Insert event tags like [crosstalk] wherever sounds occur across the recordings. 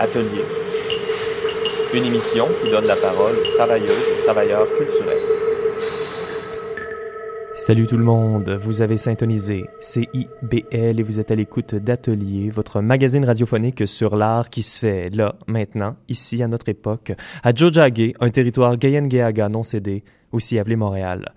Atelier, une émission qui donne la parole aux travailleuses et travailleurs culturels. Salut tout le monde, vous avez syntonisé CIBL et vous êtes à l'écoute d'Atelier, votre magazine radiophonique sur l'art qui se fait là, maintenant, ici, à notre époque, à Jojage, un territoire Gayen-Geaga non cédé, aussi appelé Montréal.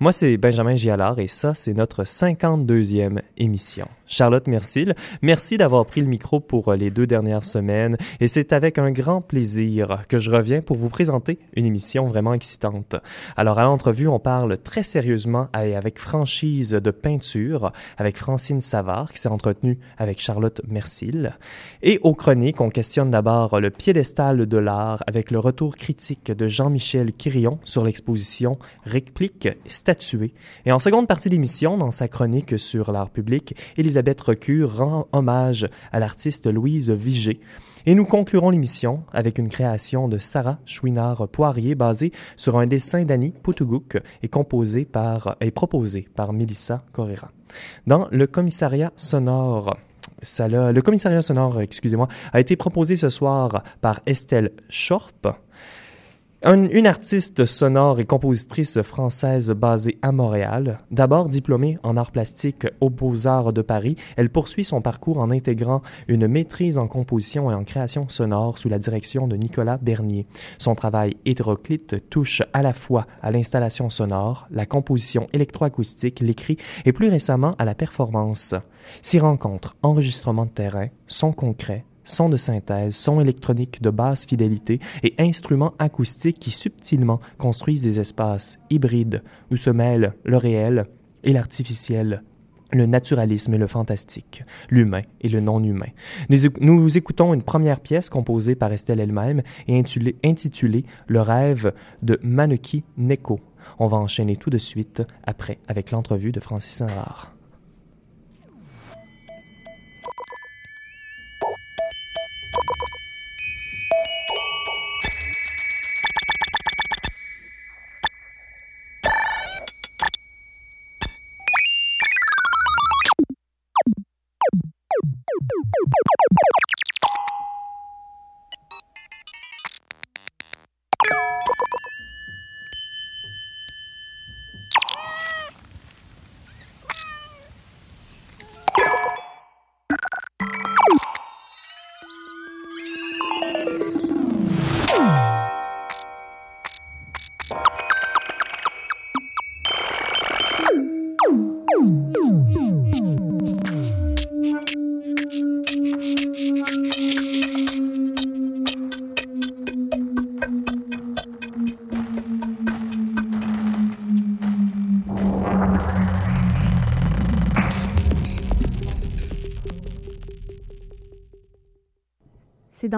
Moi, c'est Benjamin Gialard et ça, c'est notre 52e émission. Charlotte Mercil, merci d'avoir pris le micro pour euh, les deux dernières semaines et c'est avec un grand plaisir que je reviens pour vous présenter une émission vraiment excitante. Alors à l'entrevue, on parle très sérieusement et avec franchise de peinture avec Francine Savard qui s'est entretenue avec Charlotte Mercil. Et aux chroniques, on questionne d'abord le piédestal de l'art avec le retour critique de Jean-Michel Quirion sur l'exposition Réplique statuée. Et en seconde partie d'émission dans sa chronique sur l'art public, Elisabeth Elisabeth Recure rend hommage à l'artiste Louise Vigée. Et nous conclurons l'émission avec une création de Sarah Chouinard-Poirier basée sur un dessin d'Annie Poutouguk et composé par, et proposé par Melissa Correra. Dans le commissariat sonore, le commissariat sonore, excusez-moi, a été proposé ce soir par Estelle Schorp une artiste sonore et compositrice française basée à Montréal, d'abord diplômée en arts plastiques aux Beaux-Arts de Paris, elle poursuit son parcours en intégrant une maîtrise en composition et en création sonore sous la direction de Nicolas Bernier. Son travail hétéroclite touche à la fois à l'installation sonore, la composition électroacoustique, l'écrit et plus récemment à la performance. S'y rencontrent enregistrement de terrain, son concret, sons de synthèse, sons électroniques de basse fidélité et instruments acoustiques qui subtilement construisent des espaces hybrides où se mêlent le réel et l'artificiel, le naturalisme et le fantastique, l'humain et le non-humain. Nous, écoutons une première pièce composée par Estelle elle-même et intitulée, Le rêve de Maneki Neko. On va enchaîner tout de suite après avec l'entrevue de Francis Saint-Rare.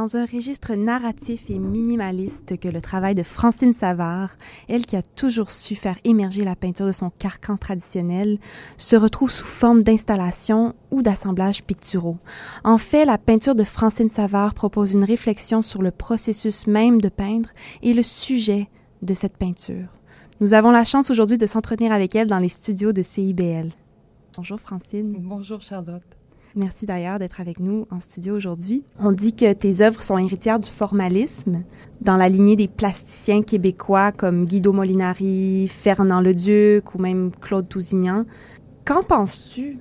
Dans un registre narratif et minimaliste que le travail de Francine Savard, elle qui a toujours su faire émerger la peinture de son carcan traditionnel, se retrouve sous forme d'installation ou d'assemblage picturaux. En fait, la peinture de Francine Savard propose une réflexion sur le processus même de peindre et le sujet de cette peinture. Nous avons la chance aujourd'hui de s'entretenir avec elle dans les studios de CIBL. Bonjour Francine. Bonjour Charlotte. Merci d'ailleurs d'être avec nous en studio aujourd'hui. On dit que tes œuvres sont héritières du formalisme, dans la lignée des plasticiens québécois comme Guido Molinari, Fernand Leduc ou même Claude Tousignan. Qu'en penses-tu?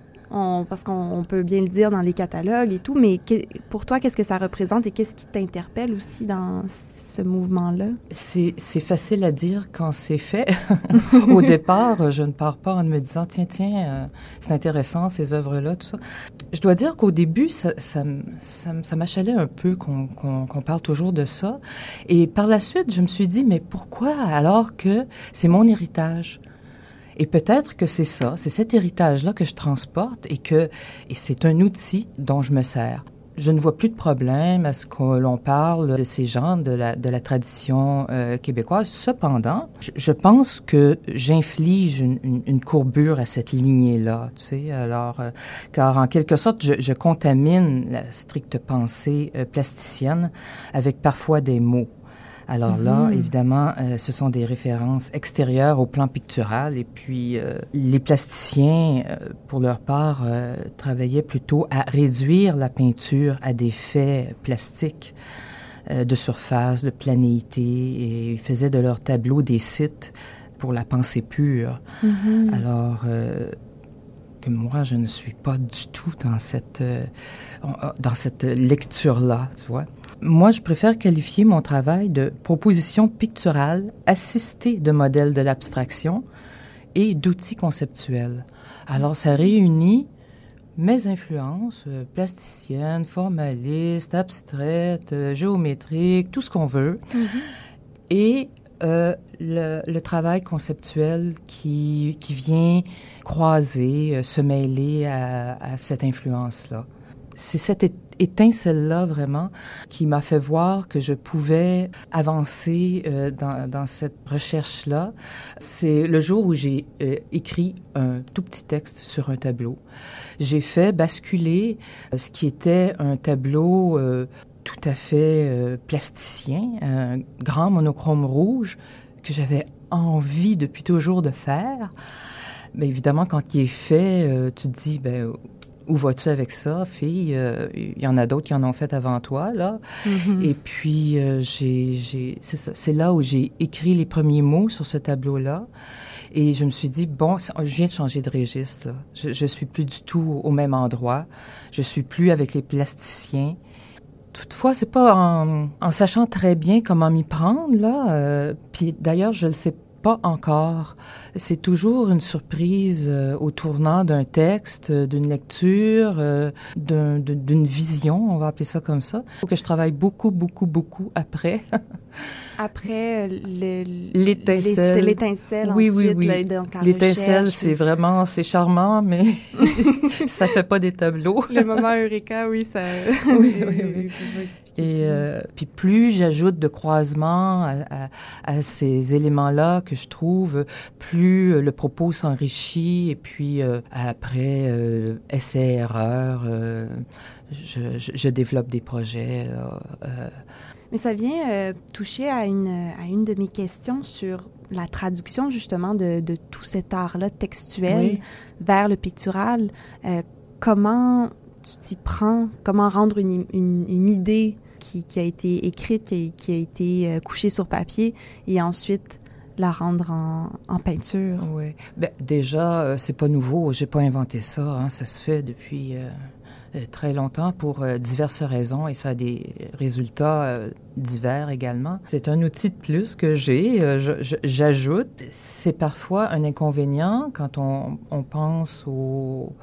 Parce qu'on peut bien le dire dans les catalogues et tout, mais pour toi, qu'est-ce que ça représente et qu'est-ce qui t'interpelle aussi dans ce mouvement-là? C'est facile à dire quand c'est fait. [laughs] Au départ, je ne pars pas en me disant, tiens, tiens, euh, c'est intéressant, ces œuvres-là, tout ça. Je dois dire qu'au début, ça, ça, ça, m'achalait un peu qu'on parle toujours de ça. Et par la suite, je me suis dit, mais pourquoi alors que c'est mon héritage? Et peut-être que c'est ça, c'est cet héritage-là que je transporte et que et c'est un outil dont je me sers. Je ne vois plus de problème à ce que l'on parle de ces gens de la, de la tradition euh, québécoise. Cependant, je, pense que j'inflige une, une, courbure à cette lignée-là, tu sais. Alors, euh, car en quelque sorte, je, je contamine la stricte pensée euh, plasticienne avec parfois des mots. Alors là, mhm. évidemment, euh, ce sont des références extérieures au plan pictural et puis euh, les plasticiens, euh, pour leur part, travaillaient plutôt à réduire la peinture à des faits plastiques de surface, de planéité et ils faisaient de leurs tableaux des sites pour la pensée pure. Mhm. Alors que moi, je ne suis pas du tout dans cette, dans cette lecture-là, tu vois. Moi, je préfère qualifier mon travail de proposition picturale assistée de modèles de l'abstraction et d'outils conceptuels. Alors, ça réunit mes influences euh, plasticiennes, formalistes, abstraites, euh, géométriques, tout ce qu'on veut, mm-hmm. et euh, le, travail conceptuel qui, qui vient croiser, se mêler à, à cette influence-là. C'est cette étincelle-là vraiment qui m'a fait voir que je pouvais avancer euh, dans, cette recherche-là. C'est le jour où j'ai euh, écrit un tout petit texte sur un tableau. J'ai fait basculer euh, ce qui était un tableau tout à fait plasticien, un grand monochrome rouge que j'avais envie depuis toujours de faire. Mais évidemment, quand il est fait, tu te dis, ben, où vas-tu avec ça, fille? Euh, il y en a d'autres qui en ont fait avant toi, là. Mm-hmm. Et puis, euh, j'ai, c'est là où j'ai écrit les premiers mots sur ce tableau-là. Et je me suis dit, bon, je viens de changer de registre. Là. Je, je suis plus du tout au même endroit. Je suis plus avec les plasticiens. Toutefois, c'est pas en, en, sachant très bien comment m'y prendre, là. Euh, puis d'ailleurs, je le sais pas encore. C'est toujours une surprise euh, au tournant d'un texte, euh, d'une lecture, euh, d'une vision, on va appeler ça comme ça. Il faut que je travaille beaucoup, beaucoup, beaucoup après. [laughs] après l'étincelle. L'étincelle, oui, oui, oui. L'étincelle, c'est vraiment, c'est charmant, mais [laughs] [laughs] ça fait pas des tableaux. Le moment Eureka, oui, ça... oui, oui, oui. Et euh, puis plus j'ajoute de croisements à, à, ces éléments-là que je trouve, plus le propos s'enrichit. Et puis euh, après euh, essai-erreur, euh, je, je, développe des projets. Mais ça vient toucher à une, à une de mes questions sur la traduction justement de, de tout cet art-là textuel vers le pictural. comment tu t'y prends? Comment rendre une, une, une idée qui, a été écrite, qui a, été euh, couchée sur papier, et ensuite la rendre en, peinture. Oui. Ben, déjà, euh, c'est pas nouveau. J'ai pas inventé ça. Hein. Ça se fait depuis euh, très longtemps pour diverses raisons et ça a des résultats divers également. C'est un outil de plus que j'ai. J'ajoute. C'est parfois un inconvénient quand on, on pense au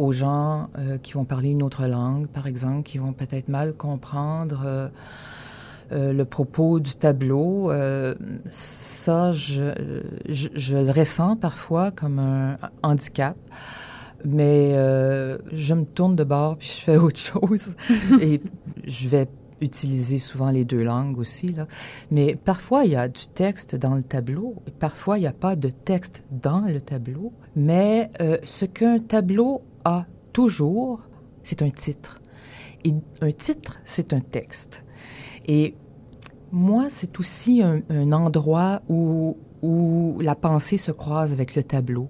aux gens euh, qui vont parler une autre langue, par exemple, qui vont peut-être mal comprendre euh, euh, le propos du tableau. ça, je, le ressens parfois comme un handicap. Mais je me tourne de bord puis je fais [laughs] autre chose. et je vais utiliser souvent les deux langues aussi. Mais parfois, il y a du texte dans le tableau, parfois, il n'y a pas de texte dans le tableau. Mais ce qu'un tableau a toujours, c'est un titre. Et un titre, c'est un texte. Et moi, c'est aussi un, endroit où, où la pensée se croise avec le tableau.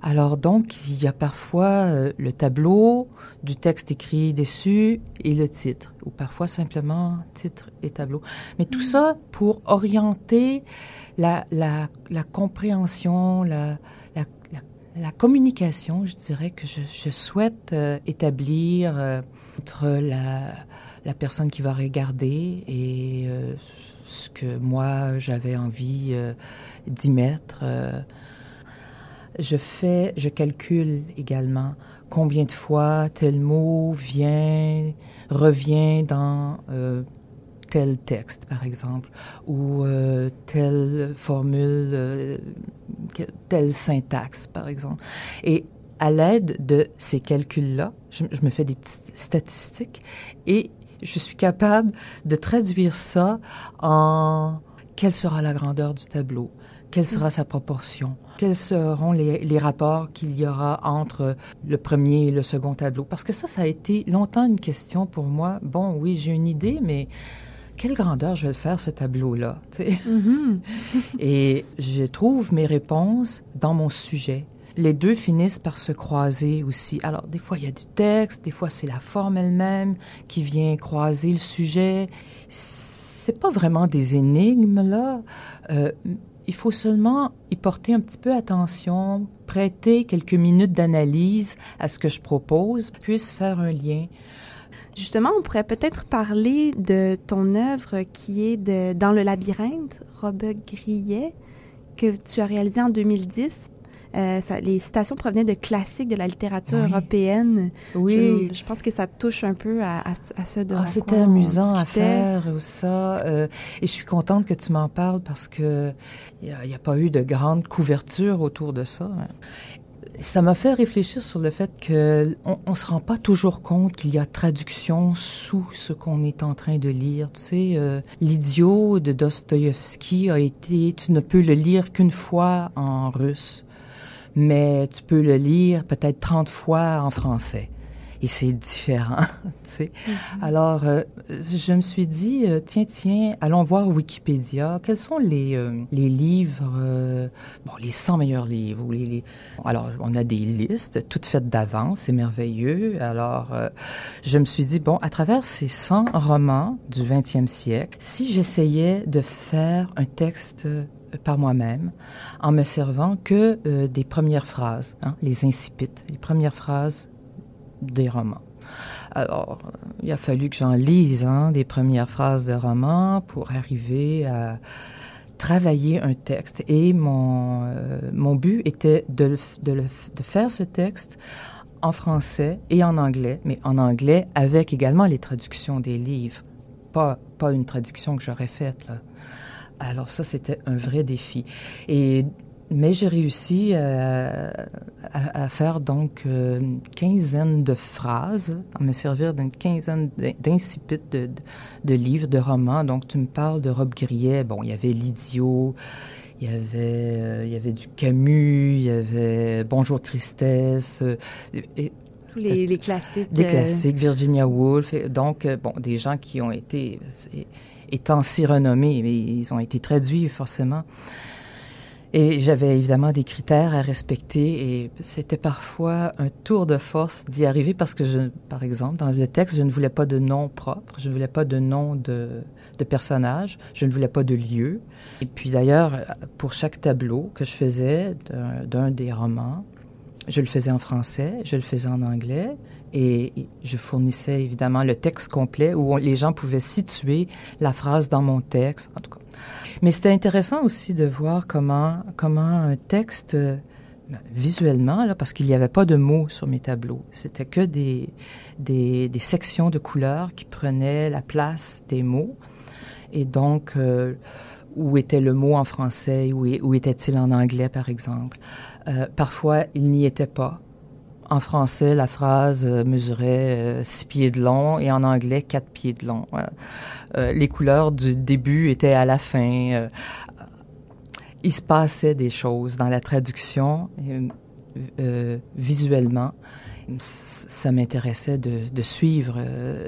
Alors donc, il y a parfois euh, le tableau, du texte écrit dessus et le titre, ou parfois simplement titre et tableau. Mais tout ça pour orienter la, la, la compréhension, la, la communication, je dirais que je, souhaite euh, établir euh, entre la, personne qui va regarder et euh, ce que moi j'avais envie d'y mettre. je fais, je calcule également combien de fois tel mot vient, revient dans tel texte, par exemple, ou euh, telle formule, euh, telle syntaxe, par exemple. Et à l'aide de ces calculs-là, je, me fais des petites statistiques et je suis capable de traduire ça en quelle sera la grandeur du tableau, quelle sera sa proportion, quels seront les, les rapports qu'il y aura entre le premier et le second tableau. Parce que ça, ça a été longtemps une question pour moi. Bon, oui, j'ai une idée, mais quelle grandeur je vais faire ce tableau-là? Mm-hmm. [laughs] Et je trouve mes réponses dans mon sujet. Les deux finissent par se croiser aussi. Alors, des fois, il y a du texte, des fois, c'est la forme elle-même qui vient croiser le sujet. C'est pas vraiment des énigmes, là. Euh, il faut seulement y porter un petit peu attention, prêter quelques minutes d'analyse à ce que je propose, puisse faire un lien. Justement, on pourrait peut-être parler de ton œuvre qui est de Dans le labyrinthe, Robert Grillet, que tu as réalisé en 2010 euh, les citations provenaient de classiques de la littérature européenne. Oui. Je, pense que ça touche un peu à, à, ce de ah, C'était amusant à faire, ça. Euh, et je suis contente que tu m'en parles parce que il n'y a, pas eu de grande couverture autour de ça. Ça m'a fait réfléchir sur le fait que on, se rend pas toujours compte qu'il y a traduction sous ce qu'on est en train de lire. Tu sais, euh, l'idiot de Dostoïevski a été, tu ne peux le lire qu'une fois en russe mais tu peux le lire peut-être 30 fois en français. Et c'est différent, [laughs] tu sais. Mm-hmm. Alors, euh, je me suis dit, euh, tiens, tiens, allons voir Wikipédia. Quels sont les, euh, les livres, bon, les 100 meilleurs livres? Ou les, Alors, on a des listes toutes faites d'avance, c'est merveilleux. Alors, je me suis dit, bon, à travers ces 100 romans du 20e siècle, si j'essayais de faire un texte par moi-même en me servant que euh, des premières phrases, hein, les incipits, les premières phrases des romans. Alors, il a fallu que j'en lise hein, des premières phrases de romans pour arriver à travailler un texte. Et mon, euh, mon but était de, de, de faire ce texte en français et en anglais, mais en anglais avec également les traductions des livres. Pas, pas une traduction que j'aurais faite. Alors ça, c'était un vrai défi. Et mais j'ai réussi euh, à, faire donc euh, une quinzaine de phrases, à me servir d'une quinzaine d'incipites de, de, livres, de romans. Donc tu me parles de Rob Grillet. Bon, il y avait L'idiot, il y avait, euh, il y avait du Camus, il y avait Bonjour Tristesse. Et, tous les, les, classiques. Des classiques, Virginia Woolf. Donc, bon, des gens qui ont été étant si renommés, mais ils ont été traduits forcément. Et j'avais évidemment des critères à respecter et c'était parfois un tour de force d'y arriver parce que, je, par exemple, dans le texte, je ne voulais pas de nom propre, je ne voulais pas de nom de, de personnage, je ne voulais pas de lieu. Et puis d'ailleurs, pour chaque tableau que je faisais d'un des romans, je le faisais en français, je le faisais en anglais, et je fournissais évidemment le texte complet où les gens pouvaient situer la phrase dans mon texte, en tout cas. Mais c'était intéressant aussi de voir comment, comment un texte, euh, visuellement, là, parce qu'il n'y avait pas de mots sur mes tableaux, c'était que des, des, sections de couleurs qui prenaient la place des mots. Et donc, euh, où était le mot en français, où, où était-il en anglais, par exemple. Euh, parfois, il n'y était pas. En français, la phrase euh, mesurait euh, six pieds de long et en anglais, quatre pieds de long. Euh, les couleurs du début étaient à la fin. il se passait des choses dans la traduction visuellement ça m'intéressait de, suivre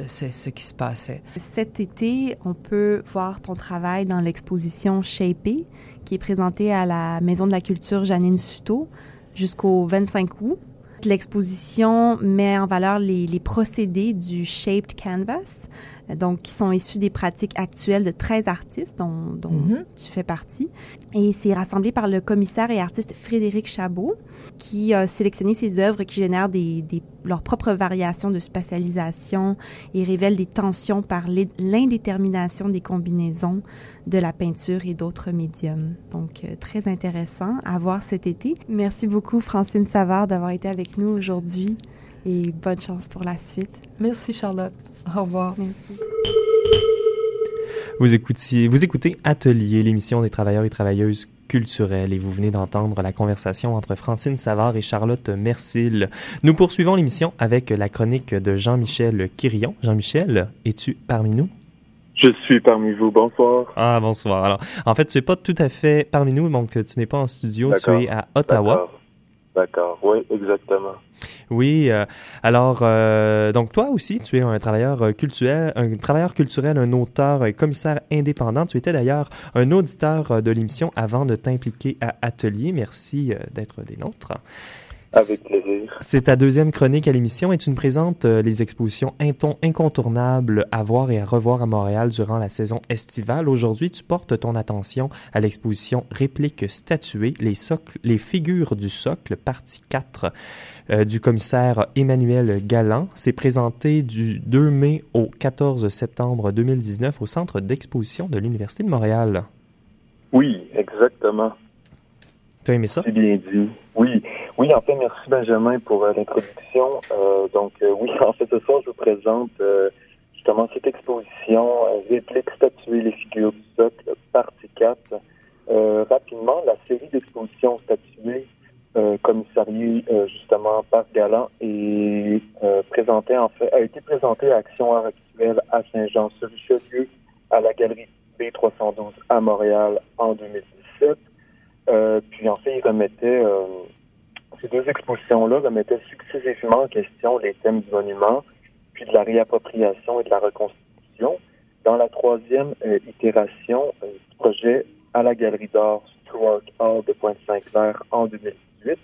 ce, qui se passait. Cet été, on peut voir ton travail dans l'exposition Shapé, qui est présentée à la Maison de la Culture Janine Suto jusqu'au 25 août. L'exposition met en valeur les, procédés du Shaped Canvas, donc qui sont issus des pratiques actuelles de 13 artistes dont, mm-hmm. tu fais partie. Et c'est rassemblé par le commissaire et artiste Frédéric Chabot, qui a sélectionné ces œuvres qui génèrent des, leurs propres variations de spatialisation et révèlent des tensions par l'indétermination des combinaisons de la peinture et d'autres médiums. Donc, euh, très intéressant à voir cet été. Merci beaucoup, Francine Savard, d'avoir été avec nous aujourd'hui et bonne chance pour la suite. Merci, Charlotte. Au revoir. Merci. Vous écoutez, vous écoutez Atelier, l'émission des travailleurs et travailleuses et vous venez d'entendre la conversation entre Francine Savard et Charlotte Mercil. Nous poursuivons l'émission avec la chronique de Jean-Michel Quirion. Jean-Michel, es-tu parmi nous? Je suis parmi vous. Bonsoir. Ah, bonsoir. Alors, en fait, tu n'es pas tout à fait parmi nous, donc tu n'es pas en studio, tu es à Ottawa. D'accord, oui, exactement. Oui, euh, alors euh, donc toi aussi, tu es un travailleur euh, culturel, un travailleur culturel, un auteur, un commissaire indépendant. Tu étais d'ailleurs un auditeur de l'émission avant de t'impliquer à Atelier. Merci d'être des nôtres. Avec plaisir. C'est ta deuxième chronique à l'émission et tu nous présentes euh, les expositions incontournables à voir et à revoir à Montréal durant la saison estivale. Aujourd'hui, tu portes ton attention à l'exposition Répliques statuées, les, socles, les figures du socle, partie 4 euh, du commissaire Emmanuel Galland. C'est présenté du 2 mai au 14 septembre 2019 au Centre d'exposition de l'Université de Montréal. Oui, exactement. Tu as aimé ça? Bien dit. Oui. Oui, en fait, merci Benjamin pour euh, l'introduction. Euh, donc, euh, oui, [laughs] en fait, ce soir, je vous présente justement cette exposition Réplique statuée les figures du socle, partie 4. rapidement, la série d'expositions statuées commissariée justement par Galant est présentée en fait a été présentée à Action Art Actuelle à Saint-Jean-sur-Richelieu à la galerie B312 à Montréal en 2017. Puis en fait, il remettait ces deux expositions-là remettaient successivement en question les thèmes du monument, puis de la réappropriation et de la reconstitution. Dans la troisième euh, itération euh, du projet à la Galerie d'art Stuart Hall de Pointe-Saint-Clair en 2018,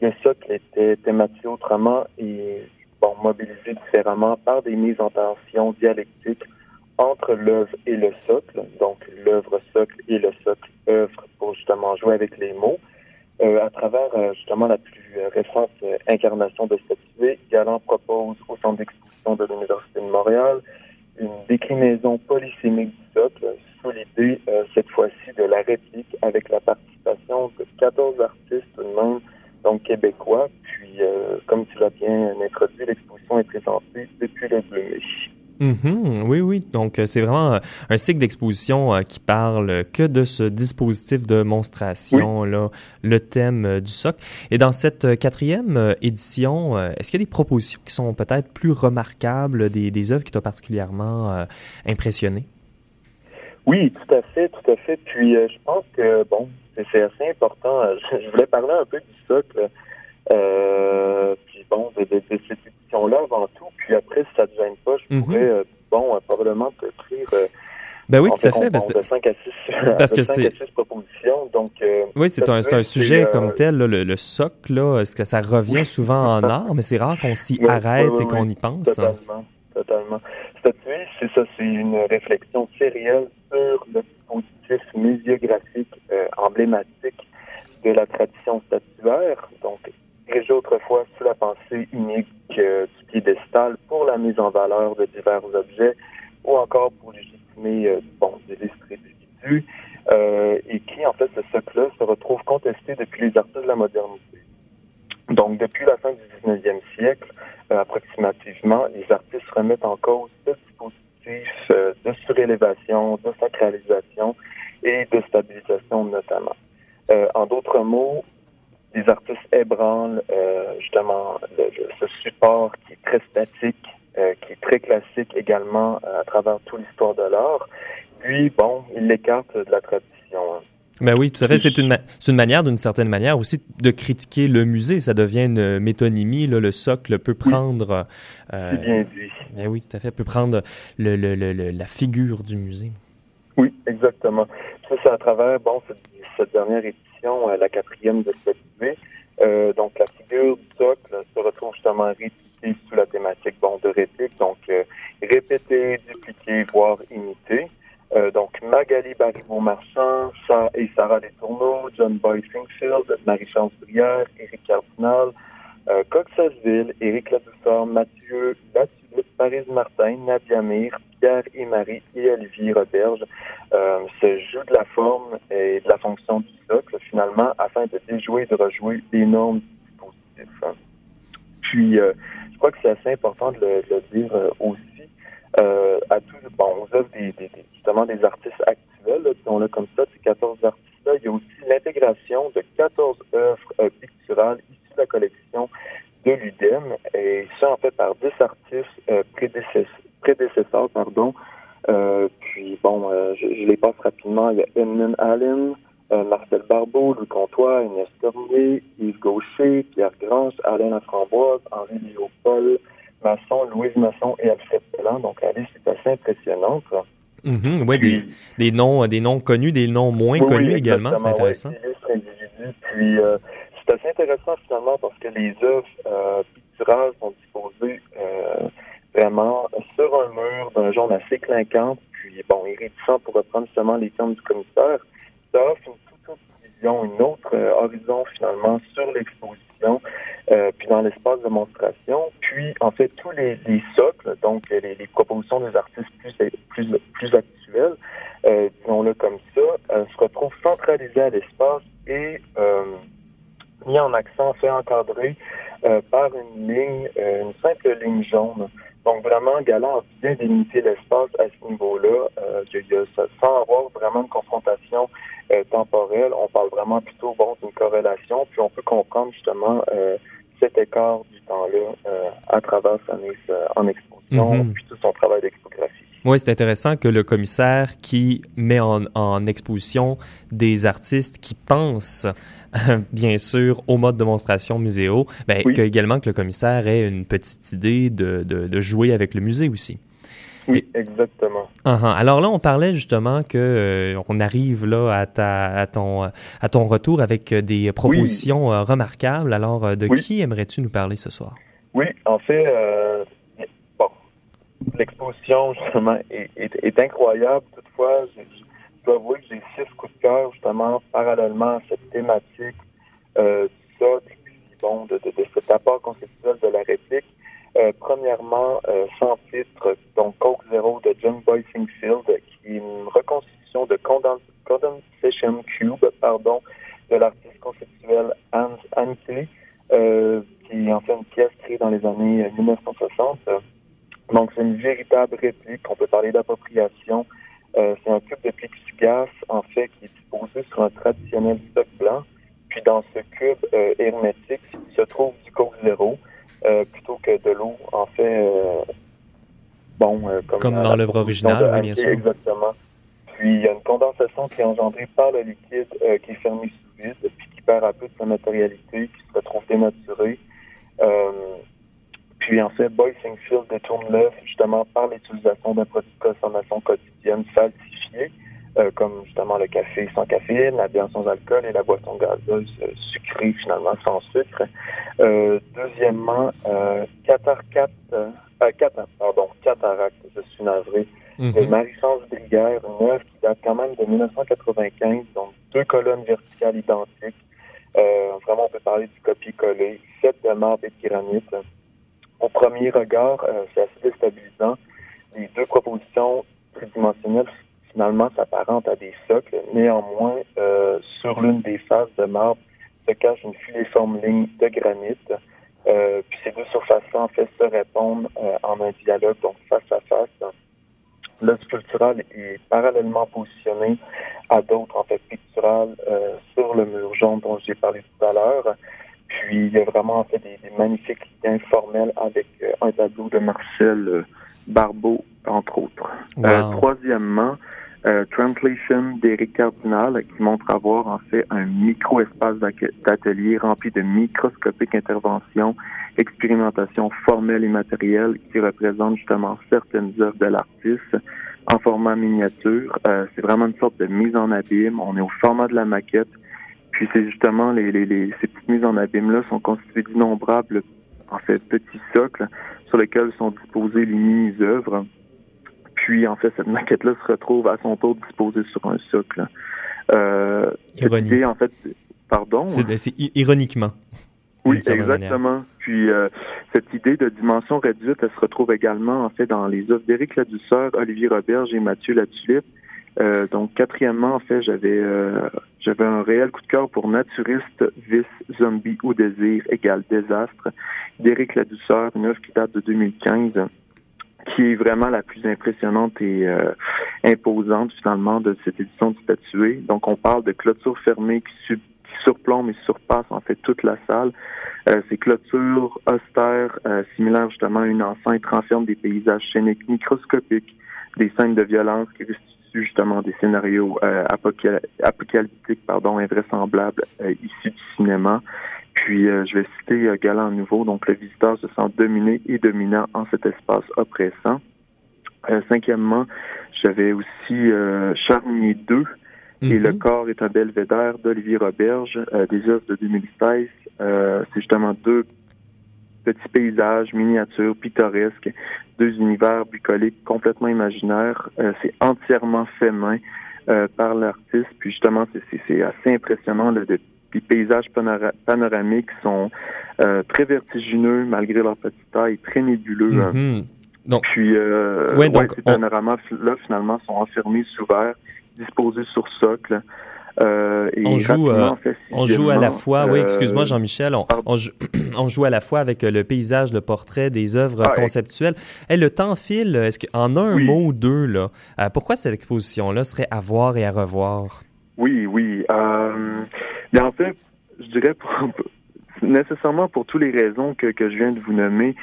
le socle était thématisé autrement et bon, mobilisé différemment par des mises en tension dialectiques entre l'œuvre et le socle, donc l'œuvre socle et le socle œuvre pour justement jouer avec les mots. Euh, à travers euh, justement la plus euh, récente incarnation de cette idée, Galant propose au Centre d'exposition de l'Université de Montréal une déclinaison polysémique du socle sous l'idée, cette fois-ci, de la réplique avec la participation de 14 artistes tout de même, donc québécois. Puis, comme tu l'as bien introduit, l'exposition est présentée depuis le 2 mai. Mm-hmm. oui, oui. Donc, euh, c'est vraiment euh, un cycle d'exposition euh, qui parle que de ce dispositif de monstration, là, le thème du socle. Et dans cette quatrième édition, est-ce qu'il y a des propositions qui sont peut-être plus remarquables, des, des œuvres qui t'ont particulièrement impressionné? Oui, tout à fait, tout à fait. Puis, je pense que, bon, c'est assez important. [laughs] Je voulais parler un peu du socle. puis, bon, de, de, de cette là avant tout. Puis après, si ça ne te gêne pas, je mhm. pourrais, euh, bon, euh, probablement te écrire. Euh, ben oui, tout à fait. [laughs] Parce, de 5 à 6, parce que c'est propositions. Donc, oui, c'est un, un, sujet comme tel, le, le, socle, là, est-ce que ça revient souvent en [laughs] art, mais c'est rare qu'on s'y arrête et qu'on y pense. Totalement, totalement. Statuer, c'est ça, c'est une réflexion sérieuse sur le dispositif muséographique emblématique de la tradition statuaire. Donc, érigé autrefois sous la pensée unique euh, du piédestal pour la mise en valeur de divers objets ou encore pour légitimer euh, bon, des individus euh, et qui, en fait, ce socle-là se retrouve contesté depuis les artistes de la modernité. Donc, depuis la fin du 19e siècle, euh, approximativement, les artistes remettent en cause ce dispositif de surélévation, de sacralisation et de stabilisation notamment. en d'autres mots, les artistes ébranlent euh, justement ce support qui est très statique, euh, qui est très classique également euh, à travers toute l'histoire de l'art. Puis, bon, ils l'écartent de la tradition. Hein. Ben oui, tout à fait. C'est une, une manière, d'une certaine manière, aussi de critiquer le musée. Ça devient une métonymie. Là, le socle peut prendre. C'est bien dit. Ben oui, tout à fait. Peut prendre le, le, le, la figure du musée. Oui, exactement. Ça, c'est à travers bon, cette, cette dernière euh, la quatrième de cette année. Euh, donc, la figure du socle se retrouve justement répliquée sous la thématique de réplique, donc euh, répéter, dupliquer, voire imiter. donc, Magali Baribeau-Marchand et Sarah Letourneau, John Boy Singfield, Marie-Chance Brière, Éric Cardinal, euh, Coxasville, Éric Ladouceur, Mathieu Latulippe, Paris Martin, Nadia Mir, Pierre et Marie et Olivier Roberge euh, se jouent de la forme et de la fonction du socle, finalement, afin de déjouer et de rejouer les normes du dispositif. Hein. Puis, euh, je crois que c'est assez important de le, dire euh, aussi à tous, bon, aux œuvres des, des, des artistes actuels, disons-le comme ça, ces 14 artistes-là, il y a aussi l'intégration de 14 œuvres picturales issues de la collection de l'UDEM, et ça, en fait, par 10 artistes prédécesseurs pardon. Euh, puis bon, euh, je, les passe rapidement. Il y a Edmund Allen, Marcel Barbeau, Louis Comtois, Inès Cormier, Yves Gaucher, Pierre Grange, Alain Laframboise, Henri Léopold, Masson, Louise Masson et Alfred Pellan. Donc la liste est assez impressionnante. Mm oui, des, des, noms, des noms connus, des noms moins connus également, c'est intéressant. Puis euh, c'est assez intéressant finalement parce que les œuvres euh, picturales sont disposées euh, vraiment sur un mur d'un jaune assez clinquant, puis bon, irritissant pour reprendre justement les termes du commissaire. Ça offre une toute autre vision, une autre euh, horizon finalement sur l'exposition, euh, puis dans l'espace de monstration. Puis en fait tous les, les socles, donc les, les, propositions des artistes plus plus plus actuelles, euh, disons-le comme ça, euh, se retrouvent centralisées à l'espace et mis en accent, fait encadré euh, par une ligne, euh, une simple ligne jaune. Donc vraiment, Galant a bien délimité l'espace à ce niveau-là, euh, sans avoir vraiment une confrontation temporelle. On parle vraiment plutôt bon d'une corrélation, puis on peut comprendre justement cet écart du temps-là à travers sa mise en exposition, mm -hmm. puis tout son travail d'expographie. Oui, c'est intéressant que le commissaire qui met en, en exposition des artistes qui pensent [laughs] bien sûr, au mode de démonstration muséo, ben, oui. que également que le commissaire ait une petite idée de, de, de jouer avec le musée aussi. Oui, exactement. Uh -huh. Alors là, on parlait justement que euh, on arrive là à, ta, à, ton, à ton retour avec des propositions oui. euh, remarquables. Alors, euh, de oui. qui aimerais-tu nous parler ce soir? Oui, en fait, euh, bon, l'exposition justement est, est, est, incroyable. Toutefois, dois avouer que j'ai six coups de cœur justement parallèlement à cette thématique euh, de, cet apport conceptuel de la réplique. Euh, premièrement, euh, sans titre, donc Coke Zero de John Boy Singfield, qui est une reconstitution de Condens Condensation Cube, pardon, de l'artiste conceptuel Hans Anke, euh, qui en fait une pièce créée dans les années 1960. Donc, c'est une véritable réplique. On peut parler d'appropriation. C'est un cube de plexiglas, en fait, qui est disposé sur un traditionnel stock blanc. Puis, dans ce cube hermétique se trouve du Coke Zero. Euh, plutôt que de l'eau, en fait, euh, bon, euh, comme, comme dans l'œuvre originale, oui, bien sûr. Exactement. Puis il y a une condensation qui est engendrée par le liquide qui est fermé sous vide, puis qui perd un peu de sa matérialité, qui se retrouve dénaturé. Puis en fait, Boy Singfield détourne l'œuvre justement par l'utilisation d'un produit de consommation quotidienne falsifié, comme justement le café sans caféine, la bière sans alcool et la boisson gazeuse sucrée finalement sans sucre. Euh, deuxièmement, euh, cataracte, euh, catar pardon, cataracte, je suis navré, mm -hmm. Marie-France Briguère, une œuvre qui date quand même de 1995, donc deux colonnes verticales identiques. Euh, vraiment, on peut parler du copier-coller, sept de marbre et de granit. Au premier regard, euh, c'est assez déstabilisant. Les deux propositions tridimensionnelles finalement s'apparentent à des socles. Néanmoins, euh, sur l'une des faces de marbre, se cache une filiforme ligne de granit. Euh, puis ces deux surfaces-là, en fait, se répondent euh, en un dialogue, donc face à face. Le sculptural est parallèlement positionné à d'autres, en fait, picturales euh, sur le mur jaune dont j'ai parlé tout à l'heure. Puis il y a vraiment, en fait, des, des magnifiques liens formels avec euh, un tableau de Marcel euh, Barbeau, entre autres. Wow. troisièmement, euh, Translation d'Éric Cardinal qui montre avoir en fait un micro-espace d'atelier rempli de microscopiques interventions, expérimentations formelles et matérielles qui représentent justement certaines œuvres de l'artiste en format miniature. Euh, c'est vraiment une sorte de mise en abîme. On est au format de la maquette. Puis c'est justement les, les, les, ces petites mises en abîme-là sont constituées d'innombrables en fait petits socles sur lesquels sont disposées les mini-œuvres. Puis, en fait, cette maquette-là se retrouve à son tour disposée sur un socle. Euh, Ironique. Idée, en fait, pardon? C'est ironiquement. Oui, exactement. Puis, euh, cette idée de dimension réduite, elle se retrouve également, en fait, dans les œuvres d'Éric Ladusseur, Olivier Roberge et Mathieu Latulippe. Euh, donc, quatrièmement, en fait, j'avais euh, j'avais un réel coup de cœur pour Naturiste, Vice, Zombie ou Désir égale Désastre d'Éric Ladusseur, une œuvre qui date de 2015 qui est vraiment la plus impressionnante et euh, imposante finalement de cette édition du statué. Donc on parle de clôture fermée qui, sub, surplombe et surpasse en fait toute la salle. Euh, ces clôtures austères, euh, similaires justement à une enceinte, renferment des paysages scéniques microscopiques, des scènes de violence qui justement des scénarios apocalyptiques, pardon, invraisemblables issus du cinéma. Puis, je vais citer Galant Nouveau, donc le visiteur se sent dominé et dominant en cet espace oppressant. cinquièmement, j'avais aussi Charnier 2, et Le mhm. corps est un belvédère d'Olivier Roberge, des œuvres de 2016. C'est justement deux petits paysages, miniatures, pittoresques, deux univers bucoliques complètement imaginaires. Euh, c'est entièrement fait main euh, par l'artiste. Puis justement, c'est assez impressionnant. Là, des paysages panoramiques sont euh, très vertigineux malgré leur petite taille, très nébuleux. Mm donc, puis, donc, ces panoramas-là, finalement, sont enfermés sous verre, disposés sur socle. Euh, on joue, euh, on joue à la fois, oui, excuse-moi euh, Jean-Michel, on, [clears throat] joue, à la fois avec le paysage, le portrait, des œuvres ah, conceptuelles. Et le temps file, est-ce qu'en un mot ou deux, là, pourquoi cette exposition-là serait à voir et à revoir? Oui, oui. mais en fait, je dirais nécessairement pour toutes les raisons que, que je viens de vous nommer.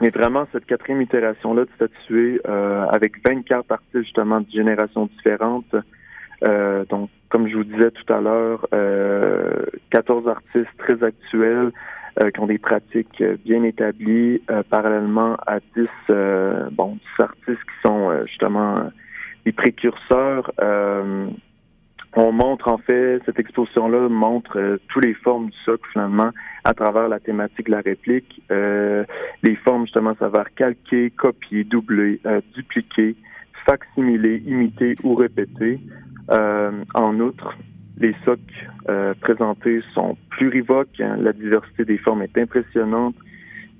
mais vraiment, cette quatrième itération-là de statuer avec 24 artistes justement de générations différentes, euh, donc, comme je vous disais tout à l'heure, euh, 14 artistes très actuels euh, qui ont des pratiques bien établies, euh, parallèlement à 10, bon, 10 artistes qui sont justement des précurseurs. on montre en fait, cette exposition-là montre toutes les formes du socle finalement à travers la thématique de la réplique. les formes justement s'avèrent calquer, copier, doubler, dupliquer, facsimiler, imiter ou répéter. Euh, en outre, les socs euh, présentés sont plurivoques. Hein. La diversité des formes est impressionnante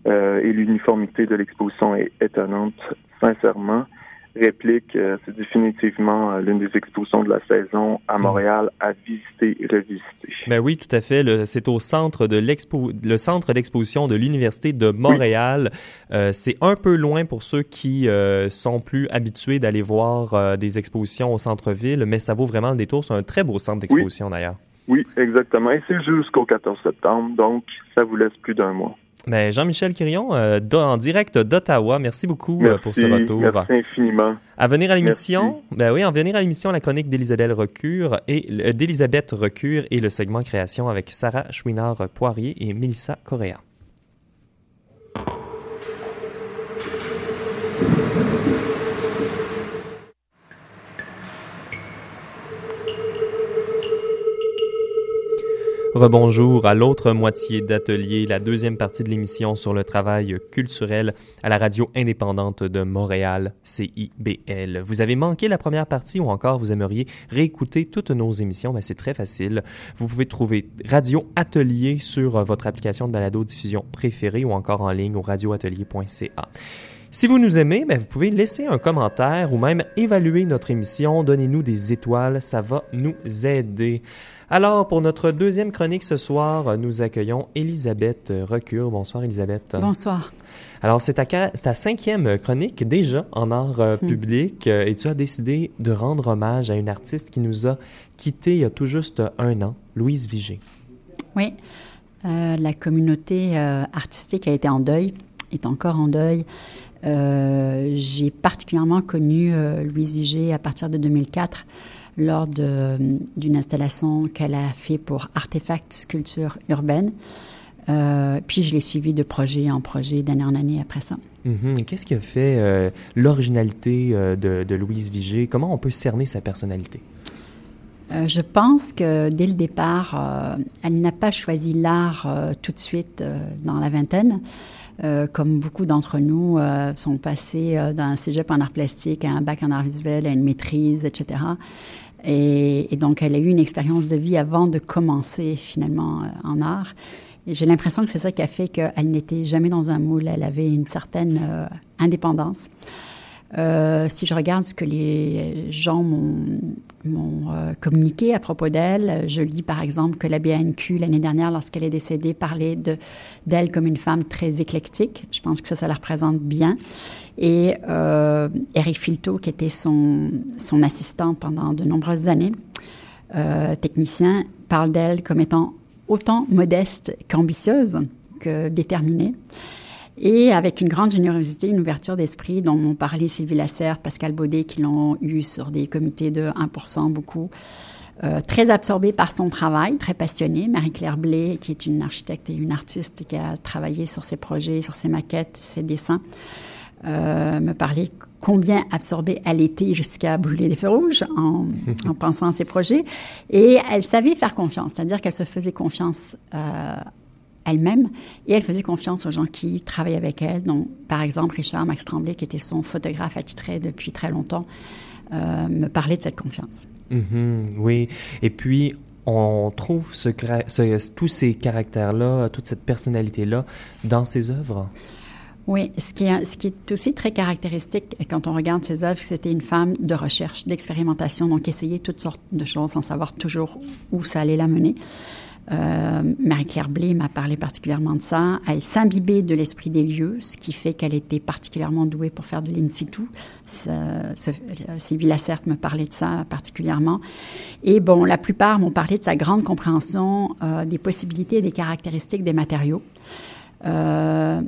euh, et l'uniformité de l'exposition est étonnante, sincèrement réplique, euh, c'est définitivement euh, l'une des expositions de la saison à mm. Montréal à visiter et revisiter. Ben oui, tout à fait. C'est au centre de l'expo, le centre d'exposition de l'université de Montréal. Euh, c'est un peu loin pour ceux qui sont plus habitués d'aller voir des expositions au centre-ville, mais ça vaut vraiment le détour. C'est un très beau centre d'exposition d'ailleurs. Oui, exactement. Et c'est jusqu'au 14 septembre, donc ça vous laisse plus d'un mois. Ben, Jean-Michel Quirion, euh, en direct d'Ottawa, merci beaucoup euh, pour ce retour. Merci infiniment. À venir à l'émission, ben oui, à venir à l'émission, la chronique d'Elisabeth Recure et euh, d'Elisabeth Recure et le segment création avec Sarah Chouinard-Poirier et Melissa Correa. Rebonjour à l'autre moitié d'atelier, la deuxième partie de l'émission sur le travail culturel à la radio indépendante de Montréal, CIBL. Vous avez manqué la première partie ou encore vous aimeriez réécouter toutes nos émissions, ben c'est très facile. Vous pouvez trouver Radio Atelier sur votre application de balado-diffusion préférée ou encore en ligne au radioatelier.ca. Si vous nous aimez, ben vous pouvez laisser un commentaire ou même évaluer notre émission. Donnez-nous des étoiles, ça va nous aider. Alors, pour notre deuxième chronique ce soir, nous accueillons Elisabeth Recure. Bonsoir, Elisabeth. Bonsoir. Alors, c'est ta, cinquième chronique déjà en art euh, hmm. public euh, et tu as décidé de rendre hommage à une artiste qui nous a quittés il y a tout juste un an, Louise Vigée. Oui, euh, la communauté artistique a été en deuil, est encore en deuil. J'ai particulièrement connu Louise Vigée à partir de 2004 lors d'une installation qu'elle a fait pour Artefact Sculpture Urbaine. Euh, puis je l'ai suivi de projet en projet, d'année en année après ça. Mm-hmm. Qu'est-ce qui a fait euh, l'originalité euh, de, Louise Vigée? Comment on peut cerner sa personnalité? je pense que dès le départ, elle n'a pas choisi l'art tout de suite dans la vingtaine. comme beaucoup d'entre nous sont passés d'un cégep en art plastique à un bac en art visuel, à une maîtrise, etc. Et, donc, elle a eu une expérience de vie avant de commencer finalement euh, en art. J'ai l'impression que c'est ça qui a fait qu'elle n'était jamais dans un moule. Elle avait une certaine euh, indépendance. Euh, si je regarde ce que les gens m'ont communiqué à propos d'elle, je lis par exemple que la BNQ, l'année dernière, lorsqu'elle est décédée, parlait d'elle comme une femme très éclectique. Je pense que ça, ça la représente bien. Et euh, Eric Filto, qui était son, assistant pendant de nombreuses années, euh, technicien, parle d'elle comme étant autant modeste qu'ambitieuse que déterminée. Et avec une grande générosité, une ouverture d'esprit dont m'ont parlé Sylvie Lacerte, Pascal Baudet, qui l'ont eu sur des comités de 1%, beaucoup. Euh, très absorbée par son travail, très passionnée. Marie-Claire Blé, qui est une architecte et une artiste qui a travaillé sur ses projets, sur ses maquettes, ses dessins, euh, me parlait combien absorbée elle était jusqu'à brûler les feux rouges en, [laughs] en, pensant à ses projets. Et elle savait faire confiance, c'est-à-dire qu'elle se faisait confiance euh, elle-même et elle faisait confiance aux gens qui travaillaient avec elle. Donc, par exemple, Richard Max Tremblay, qui était son photographe attitré depuis très longtemps, euh, me parlait de cette confiance. Mm-hmm, oui, et puis on trouve ce, ce, tous ces caractères-là, toute cette personnalité-là dans ses œuvres? Oui, ce qui, est, aussi très caractéristique quand on regarde ses œuvres, c'était une femme de recherche, d'expérimentation, donc essayer toutes sortes de choses sans savoir toujours où ça allait la mener. Euh, Marie-Claire Blé m'a parlé particulièrement de ça. Elle s'imbibait de l'esprit des lieux, ce qui fait qu'elle était particulièrement douée pour faire de l'in situ. Sylvie Lacerte me parlait de ça particulièrement. Et bon, la plupart m'ont parlé de sa grande compréhension euh, des possibilités et des caractéristiques des matériaux. Euh,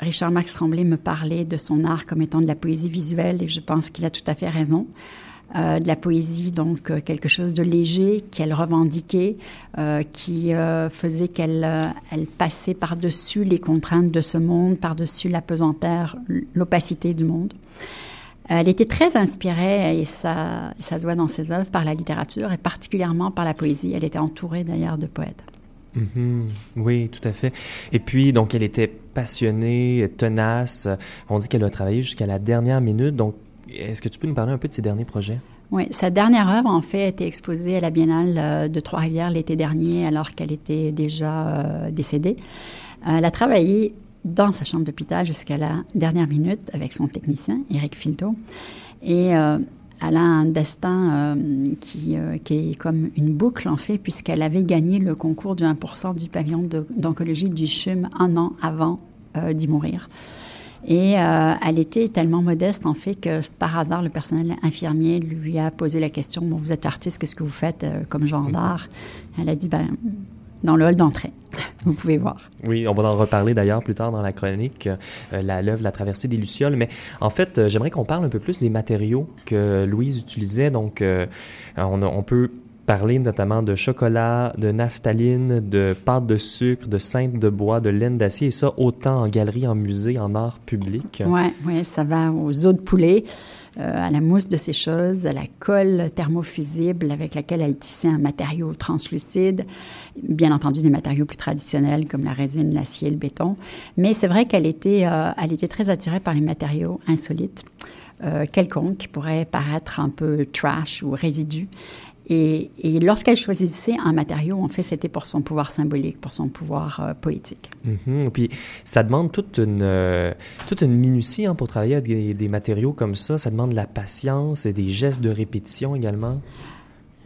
Richard Max Tremblay me parlait de son art comme étant de la poésie visuelle et je pense qu'il a tout à fait raison. Euh, de la poésie, donc euh, quelque chose de léger qu'elle revendiquait, euh, qui faisait qu'elle elle passait par-dessus les contraintes de ce monde, par-dessus la pesanteur, l'opacité du monde. Elle était très inspirée, et ça, ça se voit dans ses œuvres, par la littérature et particulièrement par la poésie. Elle était entourée d'ailleurs de poètes. Mm-hmm. Oui, tout à fait. Et puis, donc, elle était passionnée, tenace. On dit qu'elle a travaillé jusqu'à la dernière minute. Donc, est-ce que tu peux nous parler un peu de ses derniers projets? Oui, sa dernière œuvre, en fait, a été exposée à la Biennale de Trois-Rivières l'été dernier, alors qu'elle était déjà euh, décédée. Elle a travaillé dans sa chambre d'hôpital jusqu'à la dernière minute avec son technicien, Eric Filto. Et euh, elle a un destin euh, qui, euh, qui, est comme une boucle, en fait, puisqu'elle avait gagné le concours du 1% du pavillon d'oncologie du CHUM un an avant euh, d'y mourir. Et euh, elle était tellement modeste, en fait, que par hasard, le personnel infirmier lui a posé la question Bon, vous êtes artiste, qu'est-ce que vous faites euh, comme genre mhm. d'art? Elle a dit Ben, dans le hall d'entrée. [laughs] Vous pouvez voir. Oui, on va en reparler d'ailleurs plus tard dans la chronique, euh, l'œuvre La traversée des Lucioles. Mais en fait, euh, j'aimerais qu'on parle un peu plus des matériaux que Louise utilisait. Donc, euh, on, peut parler notamment de chocolat, de naphtaline, de pâte de sucre, de cintre de bois, de laine d'acier, et ça autant en galerie, en musée, en art public. Oui, ouais, ça va aux os de poulet. Euh, à la mousse de ces choses, à la colle thermofusible avec laquelle elle tissait un matériau translucide, bien entendu des matériaux plus traditionnels comme la résine, l'acier, le béton. Mais c'est vrai qu'elle était, euh, elle était très attirée par les matériaux insolites. Euh, quelconques qui pourraient paraître un peu trash ou résidus. Et, lorsqu'elle choisissait un matériau, en fait, c'était pour son pouvoir symbolique, pour son pouvoir euh, poétique. Mm. Puis ça demande toute une, euh, toute une minutie hein, pour travailler avec des, des, matériaux comme ça. Ça demande de la patience et des gestes de répétition également.